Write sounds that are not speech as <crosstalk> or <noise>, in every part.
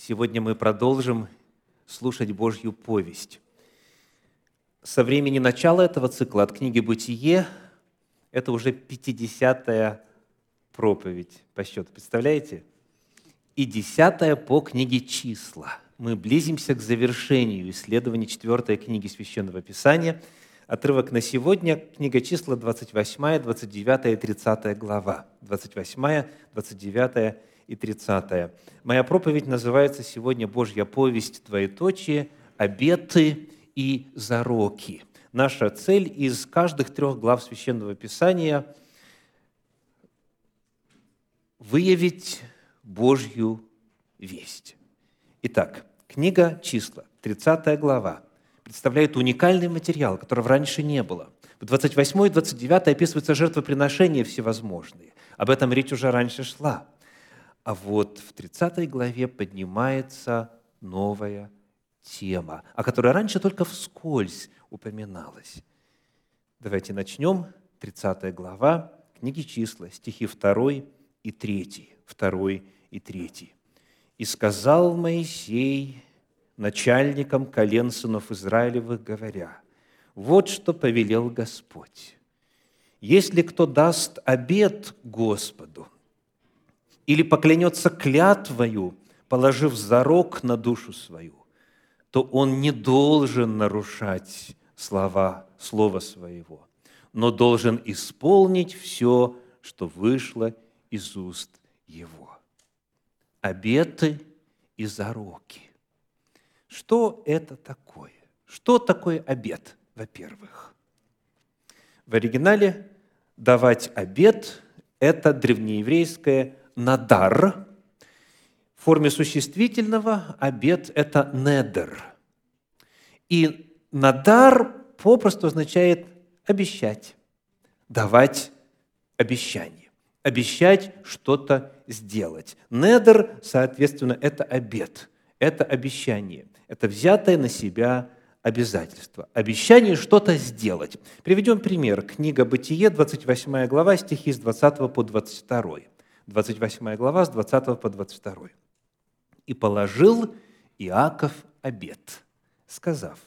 Сегодня мы продолжим слушать Божью повесть. Со времени начала этого цикла от книги «Бытие» это уже 50-я проповедь по счету. Представляете? И десятая по книге «Числа». Мы близимся к завершению исследования четвертой книги Священного Писания. Отрывок на сегодня – книга «Числа», 28, 29 и 30 глава. 28, 29 и 30. Моя проповедь называется сегодня «Божья повесть, двоеточие, обеты и зароки». Наша цель из каждых трех глав Священного Писания – выявить Божью весть. Итак, книга «Числа», 30 глава, представляет уникальный материал, которого раньше не было. В 28 и 29 описываются жертвоприношения всевозможные. Об этом речь уже раньше шла – а вот в 30 главе поднимается новая тема, о которой раньше только вскользь упоминалось. Давайте начнем. 30 глава, книги числа, стихи 2 и 3. 2 и 3. «И сказал Моисей начальникам колен сынов Израилевых, говоря, «Вот что повелел Господь. Если кто даст обед Господу, или поклянется клятвою, положив зарок на душу свою, то он не должен нарушать слова, слова своего, но должен исполнить все, что вышло из уст его. Обеты и зароки. Что это такое? Что такое обет, во-первых? В оригинале давать обет – это древнееврейское надар. В форме существительного обед – это недер. И надар попросту означает обещать, давать обещание, обещать что-то сделать. Недер, соответственно, это обед, это обещание, это взятое на себя обязательство, обещание что-то сделать. Приведем пример. Книга «Бытие», 28 глава, стихи с 20 по 22. 28 глава, с 20 по 22. «И положил Иаков обет, сказав,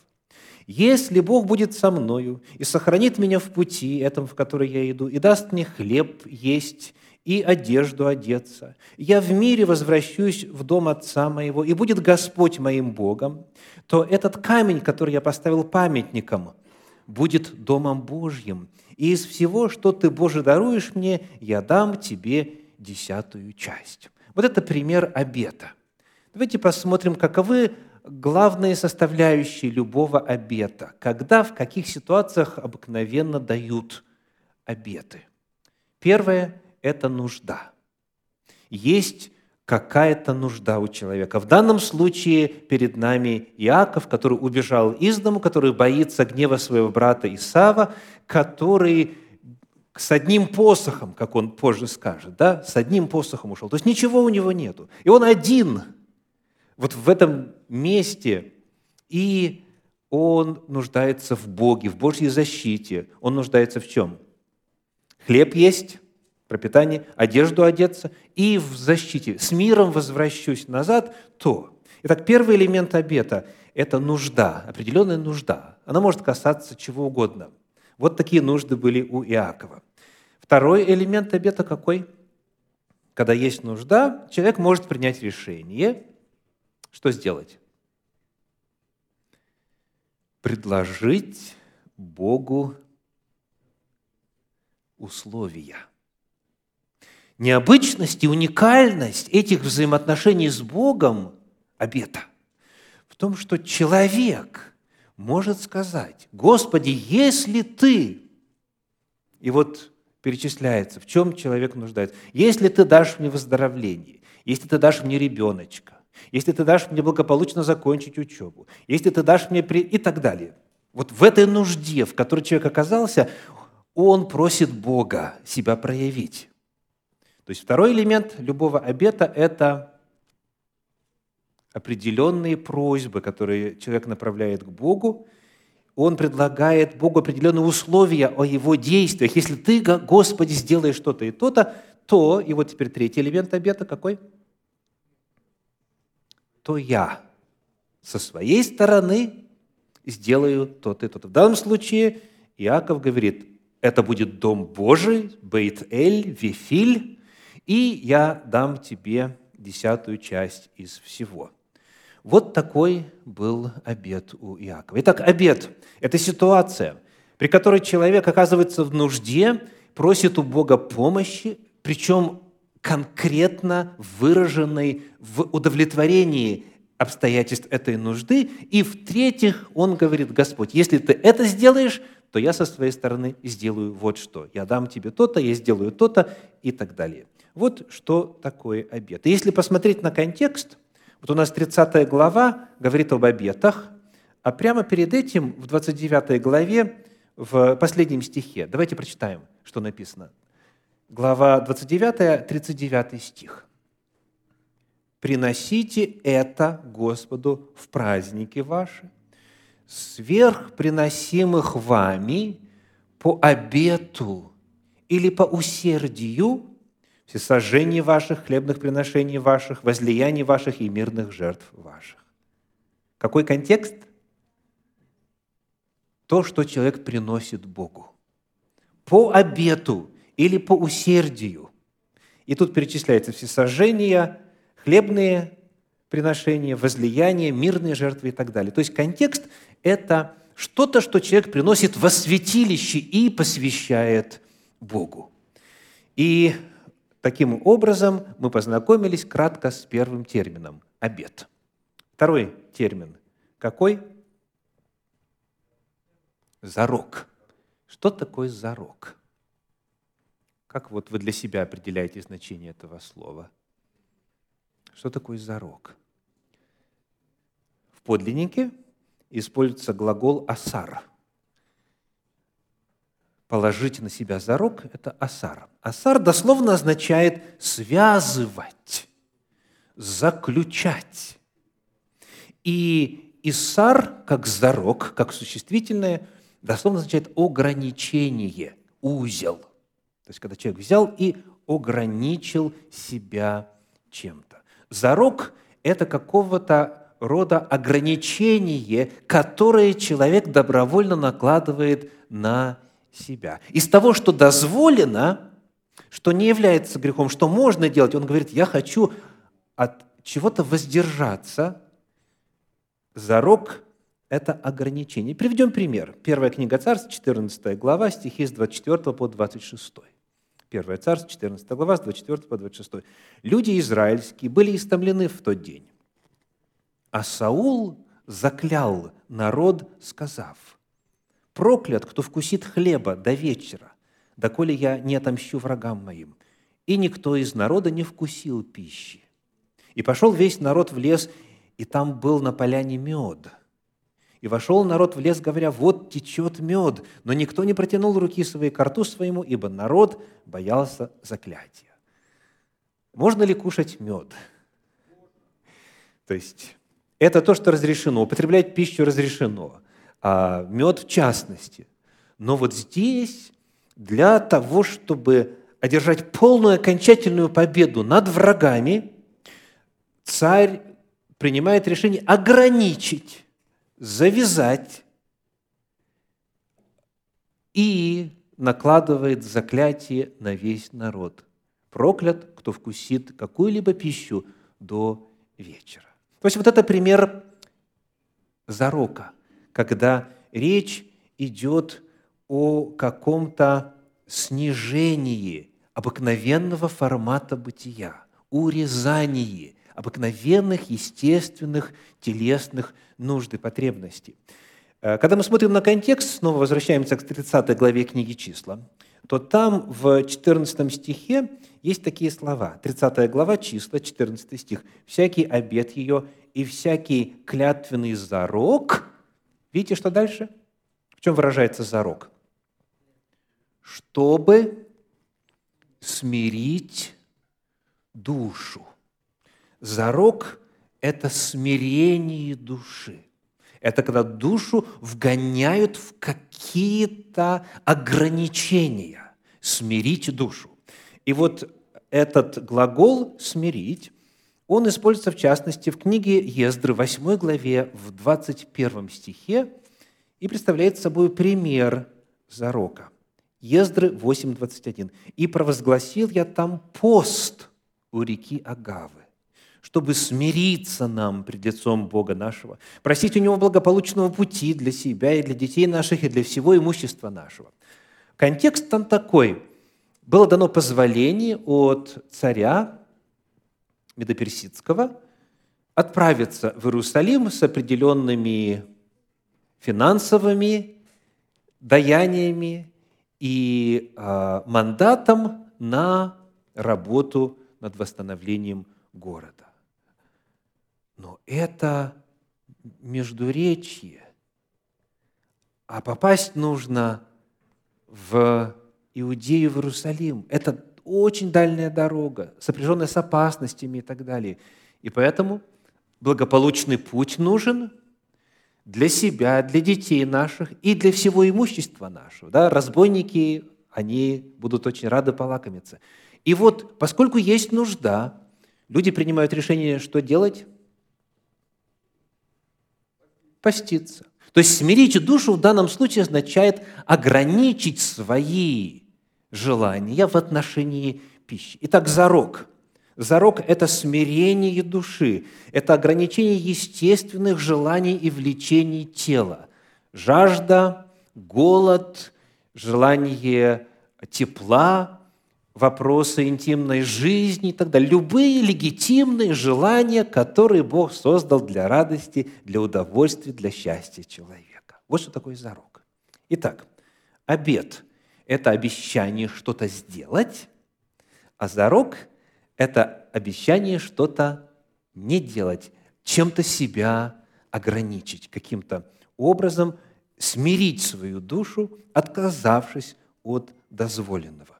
«Если Бог будет со мною и сохранит меня в пути этом, в который я иду, и даст мне хлеб есть и одежду одеться, я в мире возвращусь в дом отца моего, и будет Господь моим Богом, то этот камень, который я поставил памятником, будет домом Божьим, и из всего, что ты, Боже, даруешь мне, я дам тебе десятую часть. Вот это пример обета. Давайте посмотрим, каковы главные составляющие любого обета, когда, в каких ситуациях обыкновенно дают обеты. Первое – это нужда. Есть какая-то нужда у человека. В данном случае перед нами Иаков, который убежал из дому, который боится гнева своего брата Исава, который с одним посохом, как он позже скажет, да, с одним посохом ушел. То есть ничего у него нету. И он один вот в этом месте, и он нуждается в Боге, в Божьей защите. Он нуждается в чем? Хлеб есть, пропитание, одежду одеться и в защите. С миром возвращусь назад, то. Итак, первый элемент обета – это нужда, определенная нужда. Она может касаться чего угодно – вот такие нужды были у Иакова. Второй элемент обета какой? Когда есть нужда, человек может принять решение, что сделать? Предложить Богу условия. Необычность и уникальность этих взаимоотношений с Богом обета в том, что человек – может сказать, «Господи, если Ты...» И вот перечисляется, в чем человек нуждается. «Если Ты дашь мне выздоровление, если Ты дашь мне ребеночка, если Ты дашь мне благополучно закончить учебу, если Ты дашь мне...» при... и так далее. Вот в этой нужде, в которой человек оказался, он просит Бога себя проявить. То есть второй элемент любого обета – это определенные просьбы, которые человек направляет к Богу, он предлагает Богу определенные условия о его действиях. Если ты, Господи, сделаешь что-то и то-то, то, и вот теперь третий элемент обета какой? то я со своей стороны сделаю то-то и то-то. В данном случае Иаков говорит, это будет дом Божий, Бейт-Эль, Вифиль, и я дам тебе десятую часть из всего. Вот такой был обед у Иакова. Итак, обед – это ситуация, при которой человек оказывается в нужде, просит у Бога помощи, причем конкретно выраженной в удовлетворении обстоятельств этой нужды. И в-третьих, он говорит, Господь, если ты это сделаешь, то я со своей стороны сделаю вот что. Я дам тебе то-то, я сделаю то-то и так далее. Вот что такое обет. И если посмотреть на контекст, вот у нас 30 глава говорит об обетах, а прямо перед этим в 29 главе, в последнем стихе, давайте прочитаем, что написано. Глава 29, 39 стих. «Приносите это Господу в праздники ваши, сверх приносимых вами по обету или по усердию всесожжений ваших, хлебных приношений ваших, возлияний ваших и мирных жертв ваших». Какой контекст? То, что человек приносит Богу. По обету или по усердию. И тут перечисляются всесожжения, хлебные приношения, возлияния, мирные жертвы и так далее. То есть контекст – это что-то, что человек приносит во святилище и посвящает Богу. И Таким образом, мы познакомились кратко с первым термином – обед. Второй термин – какой? Зарок. Что такое зарок? Как вот вы для себя определяете значение этого слова? Что такое зарок? В подлиннике используется глагол «асар», положить на себя зарок – это асар. Асар дословно означает связывать, заключать. И исар, как зарок, как существительное, дословно означает ограничение, узел. То есть, когда человек взял и ограничил себя чем-то. Зарок – это какого-то рода ограничение, которое человек добровольно накладывает на себя. Из того, что дозволено, что не является грехом, что можно делать, он говорит, я хочу от чего-то воздержаться. Зарок – это ограничение. Приведем пример. Первая книга Царств, 14 глава, стихи с 24 по 26. Первое царство, 14 глава, с 24 по 26. «Люди израильские были истомлены в тот день, а Саул заклял народ, сказав, Проклят, кто вкусит хлеба до вечера, доколе я не отомщу врагам моим. И никто из народа не вкусил пищи. И пошел весь народ в лес, и там был на поляне мед. И вошел народ в лес, говоря, вот течет мед, но никто не протянул руки своей к рту своему, ибо народ боялся заклятия. Можно ли кушать мед? То есть это то, что разрешено. Употреблять пищу разрешено а мед в частности. Но вот здесь для того, чтобы одержать полную окончательную победу над врагами, царь принимает решение ограничить, завязать и накладывает заклятие на весь народ. Проклят, кто вкусит какую-либо пищу до вечера. То есть вот это пример зарока – когда речь идет о каком-то снижении обыкновенного формата бытия, урезании обыкновенных, естественных, телесных нужд и потребностей. Э, когда мы смотрим на контекст, снова возвращаемся к 30 главе книги «Числа», то там в 14 стихе есть такие слова. 30 глава «Числа», 14 стих. «Всякий обед ее и всякий клятвенный зарок Видите, что дальше? В чем выражается зарок? Чтобы смирить душу. Зарок – это смирение души. Это когда душу вгоняют в какие-то ограничения. Смирить душу. И вот этот глагол «смирить», он используется, в частности, в книге Ездры, 8 главе, в 21 стихе, и представляет собой пример зарока. Ездры 8.21. «И провозгласил я там пост у реки Агавы, чтобы смириться нам пред лицом Бога нашего, просить у Него благополучного пути для себя и для детей наших, и для всего имущества нашего». Контекст там такой. Было дано позволение от царя Медоперсидского отправиться в Иерусалим с определенными финансовыми даяниями и э, мандатом на работу над восстановлением города. Но это междуречье. А попасть нужно в Иудею, в Иерусалим. Это очень дальняя дорога, сопряженная с опасностями и так далее. И поэтому благополучный путь нужен для себя, для детей наших и для всего имущества нашего. Да? Разбойники, они будут очень рады полакомиться. И вот, поскольку есть нужда, люди принимают решение, что делать? Поститься. То есть смирить душу в данном случае означает ограничить свои желания в отношении пищи. Итак, зарок. Зарок – это смирение души, это ограничение естественных желаний и влечений тела. Жажда, голод, желание тепла, вопросы интимной жизни и так далее. Любые легитимные желания, которые Бог создал для радости, для удовольствия, для счастья человека. Вот что такое зарок. Итак, обед – это обещание что-то сделать, а зарок – это обещание что-то не делать, чем-то себя ограничить, каким-то образом смирить свою душу, отказавшись от дозволенного.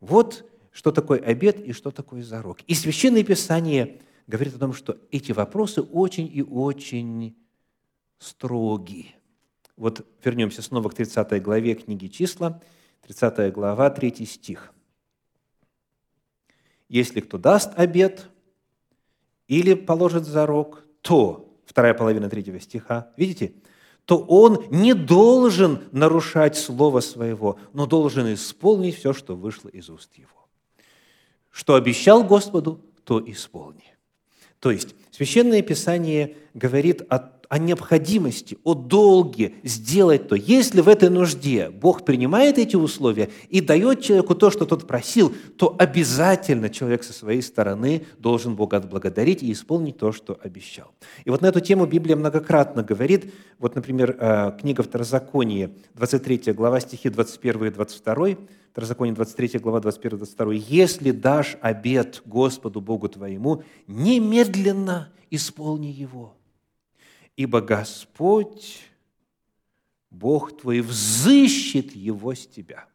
Вот что такое обед и что такое зарок. И Священное Писание говорит о том, что эти вопросы очень и очень строгие. Вот вернемся снова к 30 главе книги «Числа», 30 глава, 3 стих. «Если кто даст обед или положит зарок, то...» Вторая половина третьего стиха. Видите? то он не должен нарушать слово своего, но должен исполнить все, что вышло из уст его. Что обещал Господу, то исполни. То есть Священное Писание говорит о о необходимости, о долге сделать то. Если в этой нужде Бог принимает эти условия и дает человеку то, что тот просил, то обязательно человек со своей стороны должен Бога отблагодарить и исполнить то, что обещал. И вот на эту тему Библия многократно говорит. Вот, например, э, книга Второзаконие, 23 глава, стихи 21 и 22, Второзаконие 23 глава 21 22. «Если дашь обет Господу Богу твоему, немедленно исполни его» ибо Господь, Бог твой, взыщет его с тебя».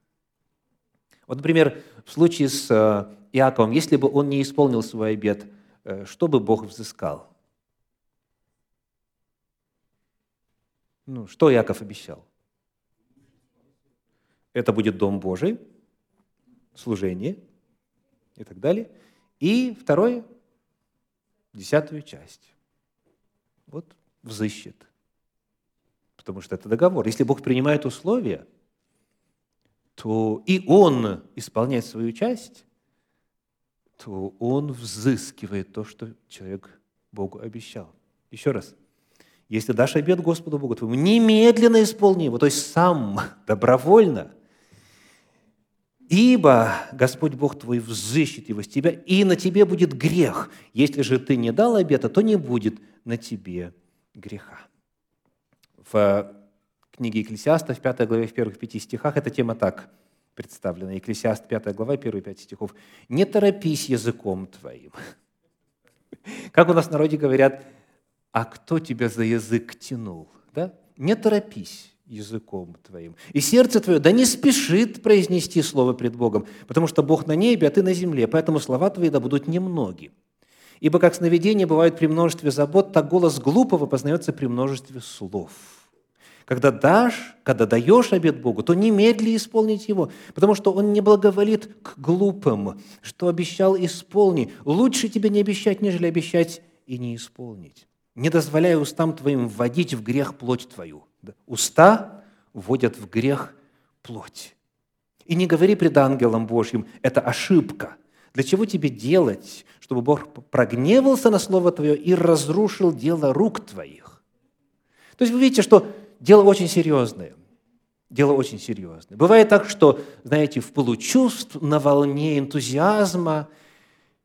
Вот, например, в случае с э, Иаковом, если бы он не исполнил свой обет, э, что бы Бог взыскал? Ну, что Иаков обещал? Это будет Дом Божий, служение и так далее. И второе, десятую часть. Вот взыщет. Потому что это договор. Если Бог принимает условия, то и Он исполняет свою часть, то Он взыскивает то, что человек Богу обещал. Еще раз. Если дашь обед Господу Богу твоему, немедленно исполни его, то есть сам, <laughs> добровольно. Ибо Господь Бог твой взыщет его с тебя, и на тебе будет грех. Если же ты не дал обета, то не будет на тебе греха. В книге Екклесиаста, в 5 главе, в первых пяти стихах, эта тема так представлена. Екклесиаст, 5 глава, первые пять стихов. «Не торопись языком твоим». Как у нас в народе говорят, а кто тебя за язык тянул? Да? Не торопись языком твоим. И сердце твое, да не спешит произнести слово пред Богом, потому что Бог на небе, а ты на земле, поэтому слова твои да будут немноги. Ибо как сновидения бывают при множестве забот, так голос глупого познается при множестве слов. Когда дашь, когда даешь обет Богу, то немедли исполнить его, потому что Он не благоволит к глупым, что обещал исполни. Лучше тебе не обещать, нежели обещать и не исполнить. Не дозволяй устам твоим вводить в грех плоть твою. Уста вводят в грех плоть. И не говори пред ангелом Божьим, это ошибка. Для чего тебе делать, чтобы Бог прогневался на Слово Твое и разрушил дело рук Твоих? То есть вы видите, что дело очень серьезное. Дело очень серьезное. Бывает так, что, знаете, в получувств, на волне энтузиазма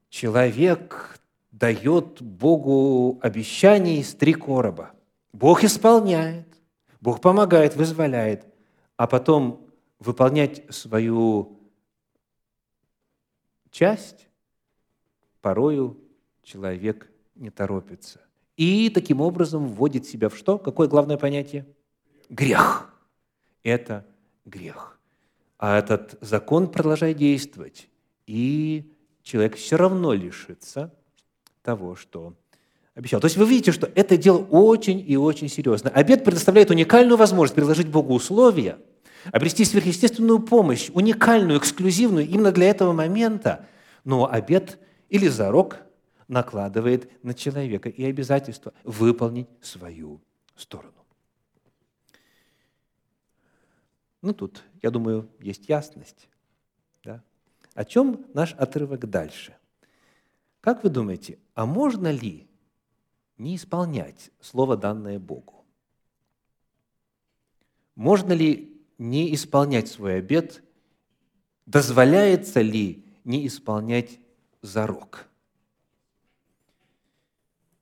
человек дает Богу обещание из три короба. Бог исполняет, Бог помогает, вызволяет, а потом выполнять свою часть порою человек не торопится. И таким образом вводит себя в что? Какое главное понятие? Грех. Это грех. А этот закон продолжает действовать, и человек все равно лишится того, что обещал. То есть вы видите, что это дело очень и очень серьезно. Обед предоставляет уникальную возможность предложить Богу условия, обрести сверхъестественную помощь, уникальную, эксклюзивную именно для этого момента. Но обед или зарок накладывает на человека и обязательство выполнить свою сторону. Ну, тут, я думаю, есть ясность. Да? О чем наш отрывок дальше? Как вы думаете, а можно ли не исполнять слово, данное Богу? Можно ли не исполнять свой обет? Дозволяется ли не исполнять зарок?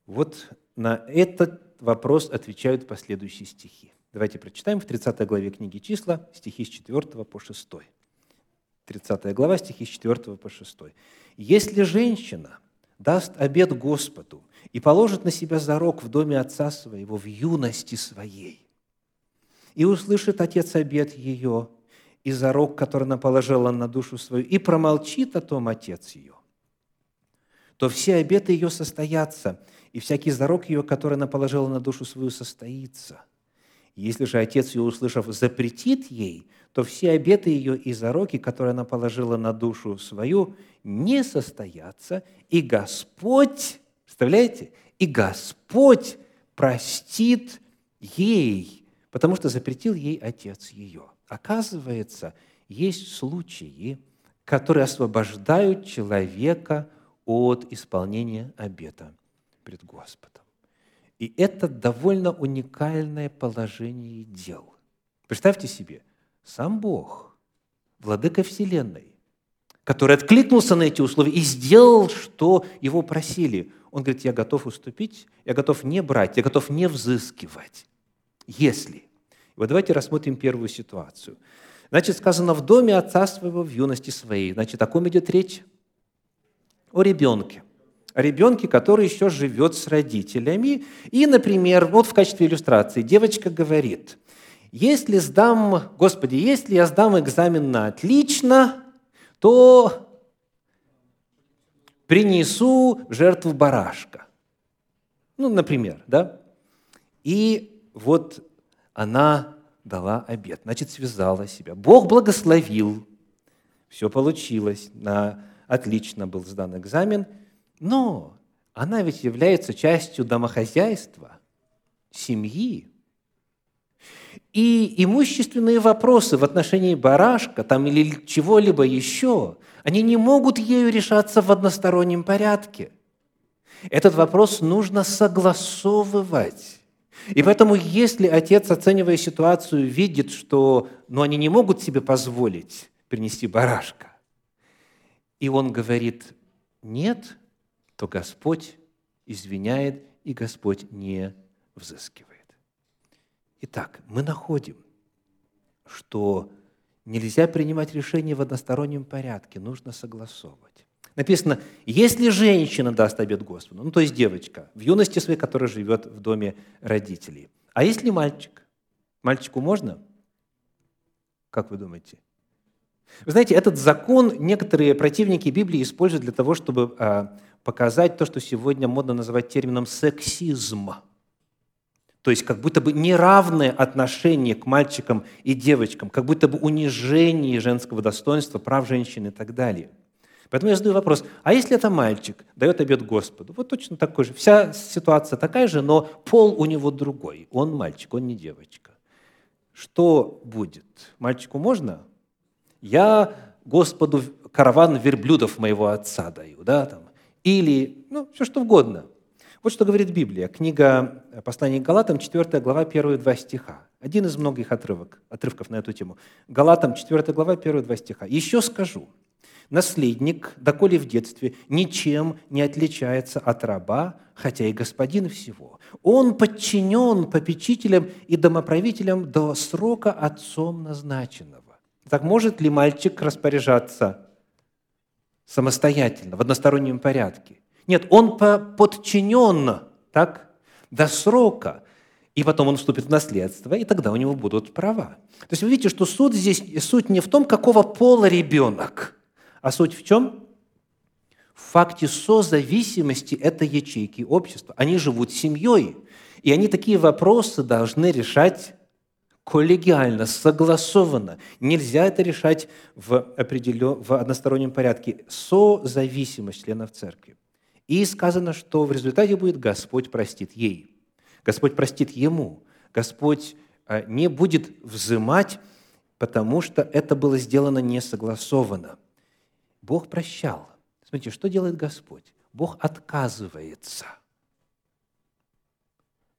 Вот на этот вопрос отвечают последующие стихи. Давайте прочитаем в 30 главе книги «Числа» стихи с 4 по 6. 30 глава, стихи с 4 по 6. «Если женщина даст обед Господу и положит на себя зарок в доме отца своего в юности своей, и услышит отец обед ее, и зарок, который она положила на душу свою, и промолчит о том отец ее, то все обеты ее состоятся, и всякий зарок ее, который она положила на душу свою, состоится. Если же отец ее, услышав, запретит ей, то все обеты ее и зароки, которые она положила на душу свою, не состоятся, и Господь, представляете, и Господь простит ей, потому что запретил ей отец ее. Оказывается, есть случаи, которые освобождают человека от исполнения обета пред Господом. И это довольно уникальное положение дел. Представьте себе, сам Бог, владыка Вселенной, который откликнулся на эти условия и сделал, что его просили. Он говорит, я готов уступить, я готов не брать, я готов не взыскивать, если. Вот давайте рассмотрим первую ситуацию. Значит, сказано, в доме отца своего в юности своей. Значит, о ком идет речь? О ребенке о ребенке, который еще живет с родителями. И, например, вот в качестве иллюстрации девочка говорит, если сдам, Господи, если я сдам экзамен на отлично, то принесу жертву барашка. Ну, например, да? И вот она дала обед, значит, связала себя. Бог благословил, все получилось, на отлично был сдан экзамен – но она ведь является частью домохозяйства, семьи. И имущественные вопросы в отношении барашка там, или чего-либо еще, они не могут ею решаться в одностороннем порядке. Этот вопрос нужно согласовывать. И поэтому, если отец, оценивая ситуацию, видит, что ну, они не могут себе позволить принести барашка, и он говорит, нет, то Господь извиняет, и Господь не взыскивает. Итак, мы находим, что нельзя принимать решения в одностороннем порядке, нужно согласовывать. Написано, если женщина даст обед Господу, ну то есть девочка, в юности своей, которая живет в доме родителей. А если мальчик? Мальчику можно? Как вы думаете? Вы знаете, этот закон некоторые противники Библии используют для того, чтобы а, показать то, что сегодня модно называть термином сексизм. То есть как будто бы неравное отношение к мальчикам и девочкам, как будто бы унижение женского достоинства, прав женщин и так далее. Поэтому я задаю вопрос, а если это мальчик дает обед Господу? Вот точно такой же. Вся ситуация такая же, но пол у него другой. Он мальчик, он не девочка. Что будет? Мальчику можно? Я Господу караван верблюдов моего отца даю, да, там. Или, ну, все что угодно. Вот что говорит Библия. Книга Послания к Галатам, 4 глава, первые два стиха. Один из многих отрывок, отрывков на эту тему. Галатам, 4 глава, первые два стиха. «Еще скажу, наследник, доколе в детстве, ничем не отличается от раба, хотя и господин всего. Он подчинен попечителям и домоправителям до срока отцом назначенного. Так может ли мальчик распоряжаться самостоятельно, в одностороннем порядке? Нет, он подчинен, так, до срока, и потом он вступит в наследство, и тогда у него будут права. То есть вы видите, что суд здесь, суть не в том, какого пола ребенок – а суть в чем? В факте созависимости этой ячейки общества. Они живут семьей, и они такие вопросы должны решать коллегиально, согласованно. Нельзя это решать в, определен... в одностороннем порядке. Созависимость членов церкви. И сказано, что в результате будет Господь простит ей. Господь простит ему. Господь а, не будет взымать, потому что это было сделано несогласованно. Бог прощал. Смотрите, что делает Господь? Бог отказывается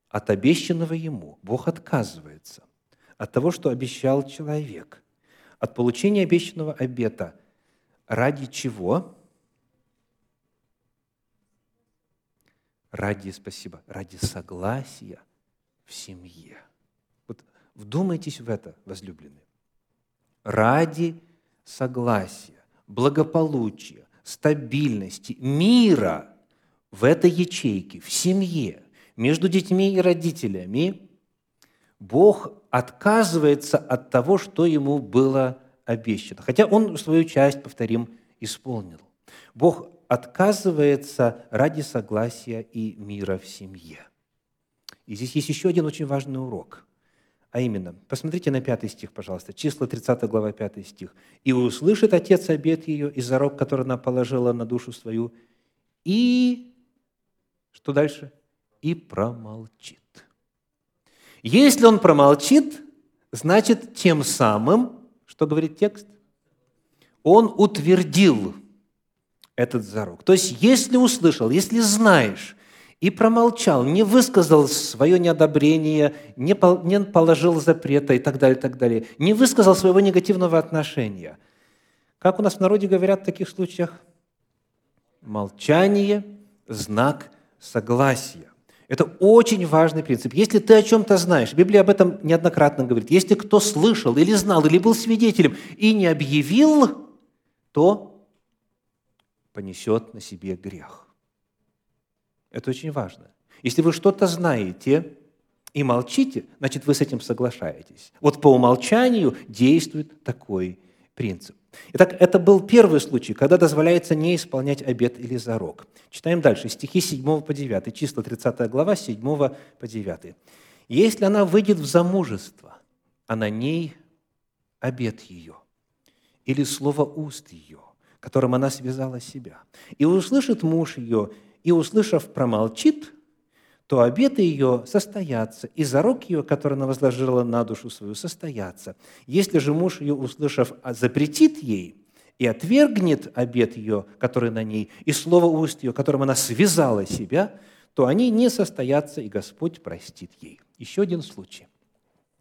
от обещанного Ему. Бог отказывается от того, что обещал человек, от получения обещанного обета. Ради чего? Ради, спасибо, ради согласия в семье. Вот вдумайтесь в это, возлюбленные. Ради согласия благополучия, стабильности, мира в этой ячейке, в семье, между детьми и родителями, Бог отказывается от того, что ему было обещано. Хотя он свою часть, повторим, исполнил. Бог отказывается ради согласия и мира в семье. И здесь есть еще один очень важный урок – а именно, посмотрите на пятый стих, пожалуйста, числа 30 глава, пятый стих. «И услышит отец обед ее и зарок, который она положила на душу свою, и...» Что дальше? «И промолчит». Если он промолчит, значит, тем самым, что говорит текст? Он утвердил этот зарок. То есть, если услышал, если знаешь, и промолчал, не высказал свое неодобрение, не положил запрета и так далее, и так далее, не высказал своего негативного отношения. Как у нас в народе говорят в таких случаях? Молчание – знак согласия. Это очень важный принцип. Если ты о чем-то знаешь, Библия об этом неоднократно говорит, если кто слышал или знал, или был свидетелем и не объявил, то понесет на себе грех. Это очень важно. Если вы что-то знаете и молчите, значит, вы с этим соглашаетесь. Вот по умолчанию действует такой принцип. Итак, это был первый случай, когда дозволяется не исполнять обет или зарок. Читаем дальше, стихи 7 по 9, числа 30 глава, 7 по 9. «Если она выйдет в замужество, а на ней обет ее, или слово уст ее, которым она связала себя, и услышит муж ее, и, услышав, промолчит, то обеты ее состоятся, и зарок ее, который она возложила на душу свою, состоятся. Если же муж ее, услышав, запретит ей и отвергнет обет ее, который на ней, и слово уст ее, которым она связала себя, то они не состоятся, и Господь простит ей. Еще один случай,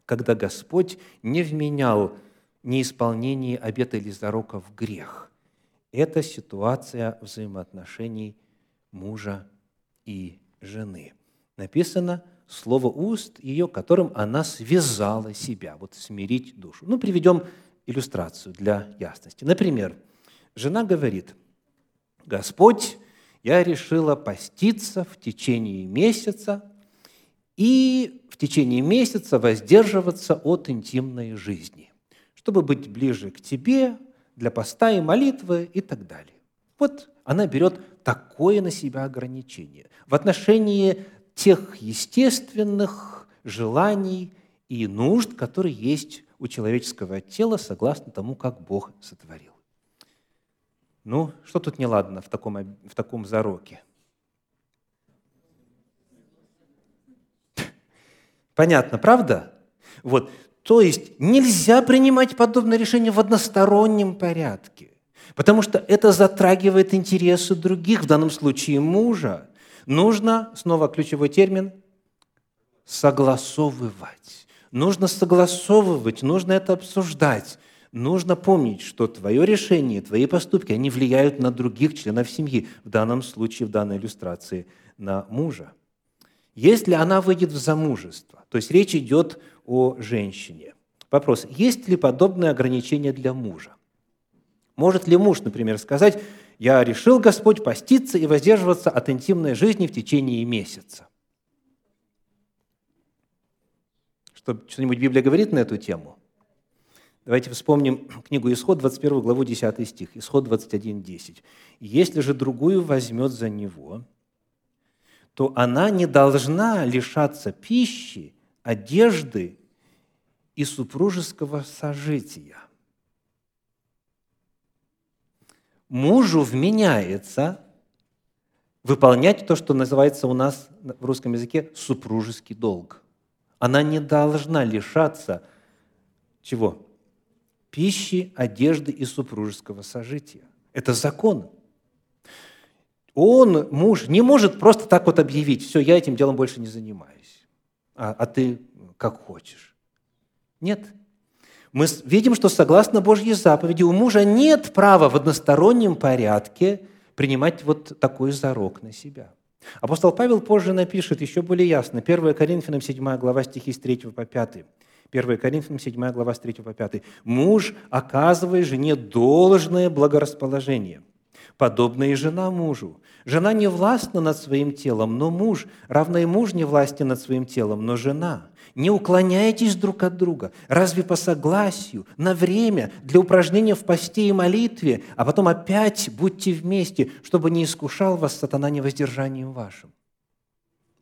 когда Господь не вменял неисполнение обета или зарока в грех. Это ситуация взаимоотношений мужа и жены. Написано слово уст ее, которым она связала себя, вот смирить душу. Ну, приведем иллюстрацию для ясности. Например, жена говорит, «Господь, я решила поститься в течение месяца и в течение месяца воздерживаться от интимной жизни, чтобы быть ближе к Тебе, для поста и молитвы и так далее. Вот она берет такое на себя ограничение в отношении тех естественных желаний и нужд, которые есть у человеческого тела, согласно тому, как Бог сотворил. Ну, что тут неладно в таком, в таком зароке? Понятно, правда? Вот. То есть нельзя принимать подобное решение в одностороннем порядке, потому что это затрагивает интересы других, в данном случае мужа. Нужно, снова ключевой термин, согласовывать. Нужно согласовывать, нужно это обсуждать. Нужно помнить, что твое решение, твои поступки, они влияют на других членов семьи, в данном случае, в данной иллюстрации, на мужа. Если она выйдет в замужество, то есть речь идет о женщине. Вопрос, есть ли подобное ограничение для мужа? Может ли муж, например, сказать, я решил, Господь, поститься и воздерживаться от интимной жизни в течение месяца? Что, что-нибудь Библия говорит на эту тему? Давайте вспомним книгу Исход, 21 главу, 10 стих. Исход 21, 10. «Если же другую возьмет за него, то она не должна лишаться пищи, одежды и супружеского сожития». Мужу вменяется выполнять то, что называется у нас в русском языке супружеский долг. Она не должна лишаться чего? Пищи, одежды и супружеского сожития. Это закон. Он, муж, не может просто так вот объявить, все, я этим делом больше не занимаюсь, а, а ты как хочешь. Нет. Мы видим, что согласно Божьей заповеди у мужа нет права в одностороннем порядке принимать вот такой зарок на себя. Апостол Павел позже напишет еще более ясно. 1 Коринфянам 7 глава стихи с 3 по 5. 1 Коринфянам 7 глава с 3 по 5. «Муж, оказывая жене должное благорасположение, подобно и жена мужу. Жена не властна над своим телом, но муж, равно и муж не властен над своим телом, но жена. Не уклоняйтесь друг от друга. Разве по согласию, на время, для упражнения в посте и молитве, а потом опять будьте вместе, чтобы не искушал вас сатана невоздержанием вашим?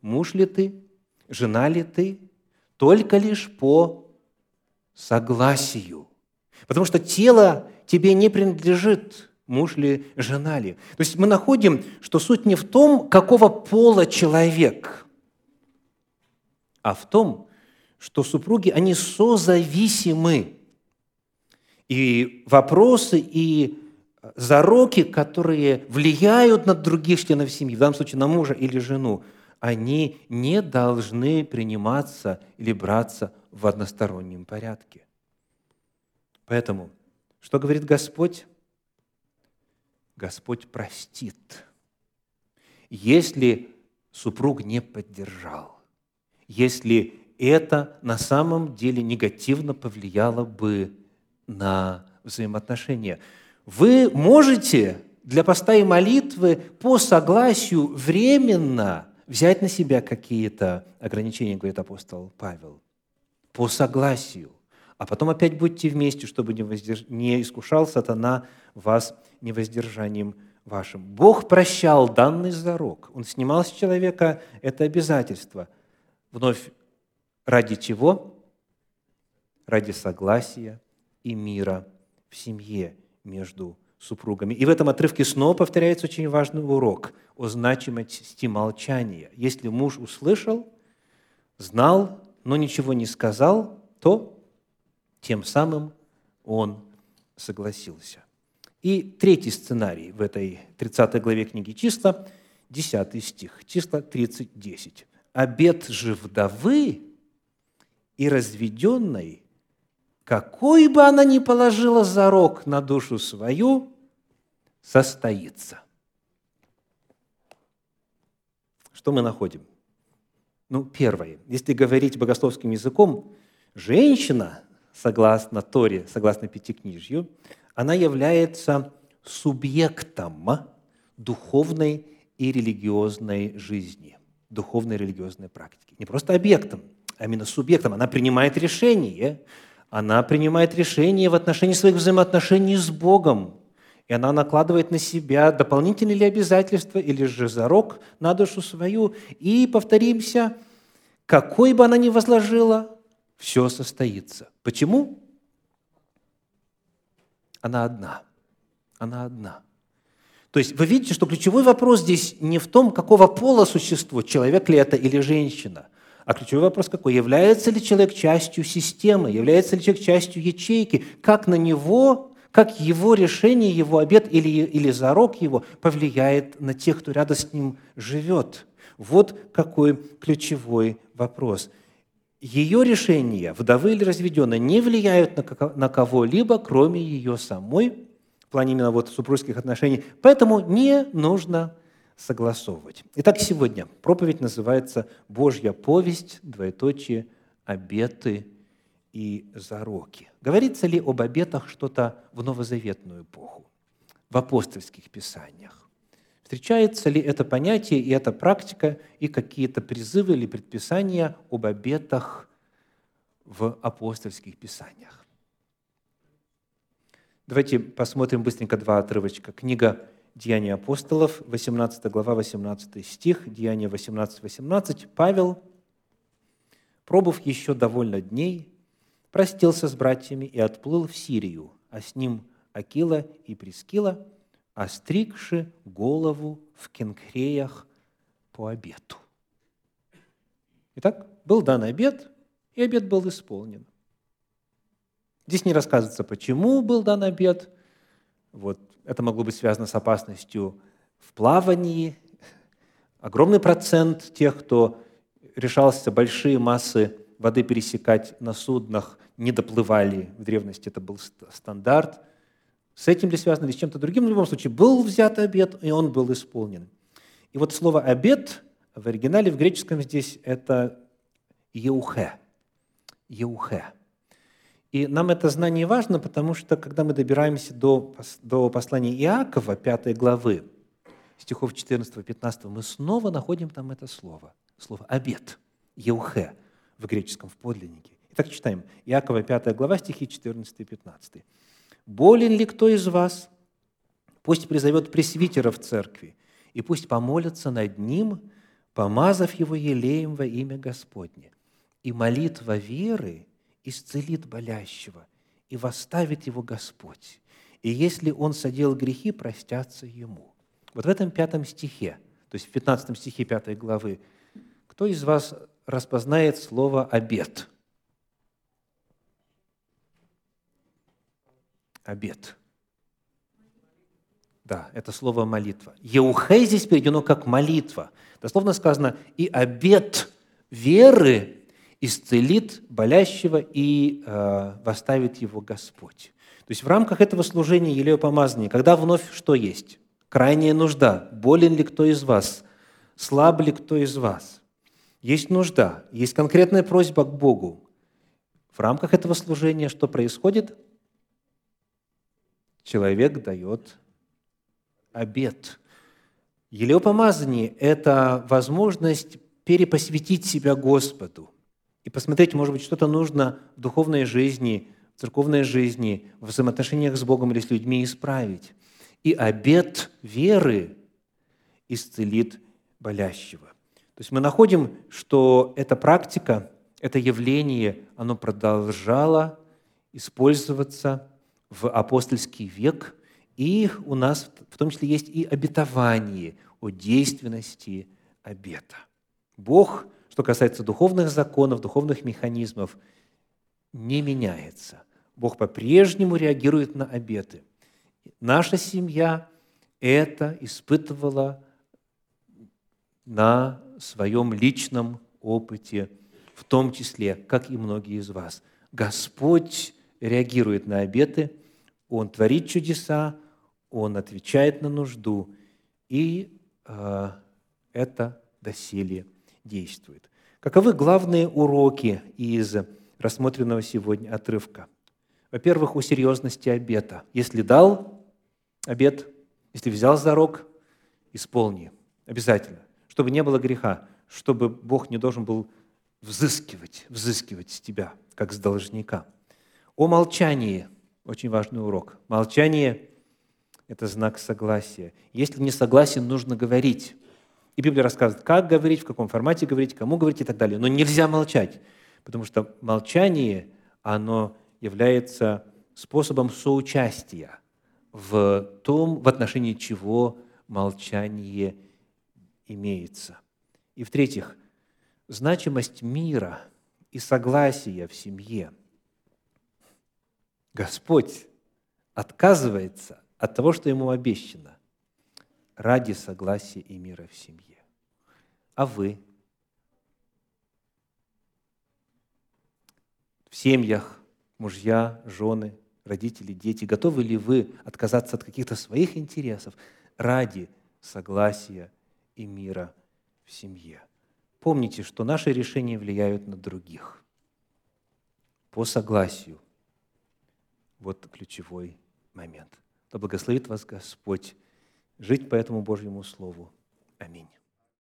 Муж ли ты? Жена ли ты? Только лишь по согласию. Потому что тело тебе не принадлежит, муж ли, жена ли. То есть мы находим, что суть не в том, какого пола человек, а в том, что супруги, они созависимы. И вопросы и зароки, которые влияют на других членов семьи, в данном случае на мужа или жену, они не должны приниматься или браться в одностороннем порядке. Поэтому, что говорит Господь? Господь простит, если супруг не поддержал, если это на самом деле негативно повлияло бы на взаимоотношения. Вы можете для поста и молитвы по согласию временно взять на себя какие-то ограничения, говорит апостол Павел. По согласию. А потом опять будьте вместе, чтобы не, воздерж... не искушал сатана вас невоздержанием вашим. Бог прощал данный зарок. Он снимал с человека это обязательство. Вновь Ради чего? Ради согласия и мира в семье между супругами. И в этом отрывке снова повторяется очень важный урок о значимости молчания. Если муж услышал, знал, но ничего не сказал, то тем самым он согласился. И третий сценарий в этой 30 главе книги «Числа», 10 стих, числа 30, 10. «Обед же вдовы и разведенной, какой бы она ни положила зарок на душу свою, состоится. Что мы находим? Ну, первое. Если говорить богословским языком, женщина, согласно Торе, согласно Пятикнижью, она является субъектом духовной и религиозной жизни, духовной и религиозной практики. Не просто объектом – а именно субъектом. Она принимает решение. Она принимает решение в отношении своих взаимоотношений с Богом. И она накладывает на себя дополнительные ли обязательства или же зарок на душу свою. И, повторимся, какой бы она ни возложила, все состоится. Почему? Она одна. Она одна. То есть вы видите, что ключевой вопрос здесь не в том, какого пола существо, человек ли это или женщина, а ключевой вопрос какой? Является ли человек частью системы? Является ли человек частью ячейки? Как на него, как его решение, его обед или, или зарок его повлияет на тех, кто рядом с ним живет? Вот какой ключевой вопрос. Ее решения, вдовы или разведенные, не влияют на кого-либо, кроме ее самой, в плане именно вот супружеских отношений. Поэтому не нужно согласовывать. Итак, сегодня проповедь называется «Божья повесть, двоеточие, обеты и зароки». Говорится ли об обетах что-то в новозаветную эпоху, в апостольских писаниях? Встречается ли это понятие и эта практика, и какие-то призывы или предписания об обетах в апостольских писаниях? Давайте посмотрим быстренько два отрывочка. Книга Деяния апостолов, 18 глава, 18 стих, Деяния 18, 18. Павел, пробыв еще довольно дней, простился с братьями и отплыл в Сирию, а с ним Акила и Прескила – остригши голову в кенкреях по обету. Итак, был дан обет, и обет был исполнен. Здесь не рассказывается, почему был дан обет. Вот, это могло быть связано с опасностью в плавании. Огромный процент тех, кто решался большие массы воды пересекать на суднах, не доплывали. В древности это был стандарт – с этим ли связано, или с чем-то другим, в любом случае, был взят обед, и он был исполнен. И вот слово «обед» в оригинале, в греческом здесь это «еухе». «Еухе». И нам это знание важно, потому что, когда мы добираемся до, до послания Иакова, 5 главы, стихов 14-15, мы снова находим там это слово. Слово «обед», «еухе» в греческом, в подлиннике. Итак, читаем. Иакова, 5 глава, стихи 14 и 15. Болен ли кто из вас? Пусть призовет пресвитера в церкви, и пусть помолятся над ним, помазав его елеем во имя Господне. И молитва веры исцелит болящего, и восставит его Господь. И если он содел грехи, простятся ему. Вот в этом пятом стихе, то есть в пятнадцатом стихе пятой главы, кто из вас распознает слово «обед»? обед. Да, это слово молитва. Еухей здесь переведено как молитва. Дословно сказано, и обед веры исцелит болящего и э, восставит его Господь. То есть в рамках этого служения елею помазания, когда вновь что есть? Крайняя нужда. Болен ли кто из вас? Слаб ли кто из вас? Есть нужда, есть конкретная просьба к Богу. В рамках этого служения что происходит? человек дает обед. Елеопомазание – это возможность перепосвятить себя Господу и посмотреть, может быть, что-то нужно в духовной жизни, в церковной жизни, в взаимоотношениях с Богом или с людьми исправить. И обед веры исцелит болящего. То есть мы находим, что эта практика, это явление, оно продолжало использоваться в апостольский век, и у нас в том числе есть и обетование о действенности обета. Бог, что касается духовных законов, духовных механизмов, не меняется. Бог по-прежнему реагирует на обеты. Наша семья это испытывала на своем личном опыте, в том числе, как и многие из вас. Господь реагирует на обеты, Он творит чудеса, Он отвечает на нужду, и э, это доселе действует. Каковы главные уроки из рассмотренного сегодня отрывка? Во-первых, у серьезности обета. Если дал обет, если взял зарок, исполни. Обязательно. Чтобы не было греха, чтобы Бог не должен был взыскивать, взыскивать с тебя, как с должника – о молчании. Очень важный урок. Молчание – это знак согласия. Если не согласен, нужно говорить. И Библия рассказывает, как говорить, в каком формате говорить, кому говорить и так далее. Но нельзя молчать, потому что молчание, оно является способом соучастия в том, в отношении чего молчание имеется. И в-третьих, значимость мира и согласия в семье. Господь отказывается от того, что ему обещано, ради согласия и мира в семье. А вы? В семьях, мужья, жены, родители, дети, готовы ли вы отказаться от каких-то своих интересов ради согласия и мира в семье? Помните, что наши решения влияют на других по согласию. Вот ключевой момент. Да благословит вас Господь жить по этому Божьему Слову. Аминь.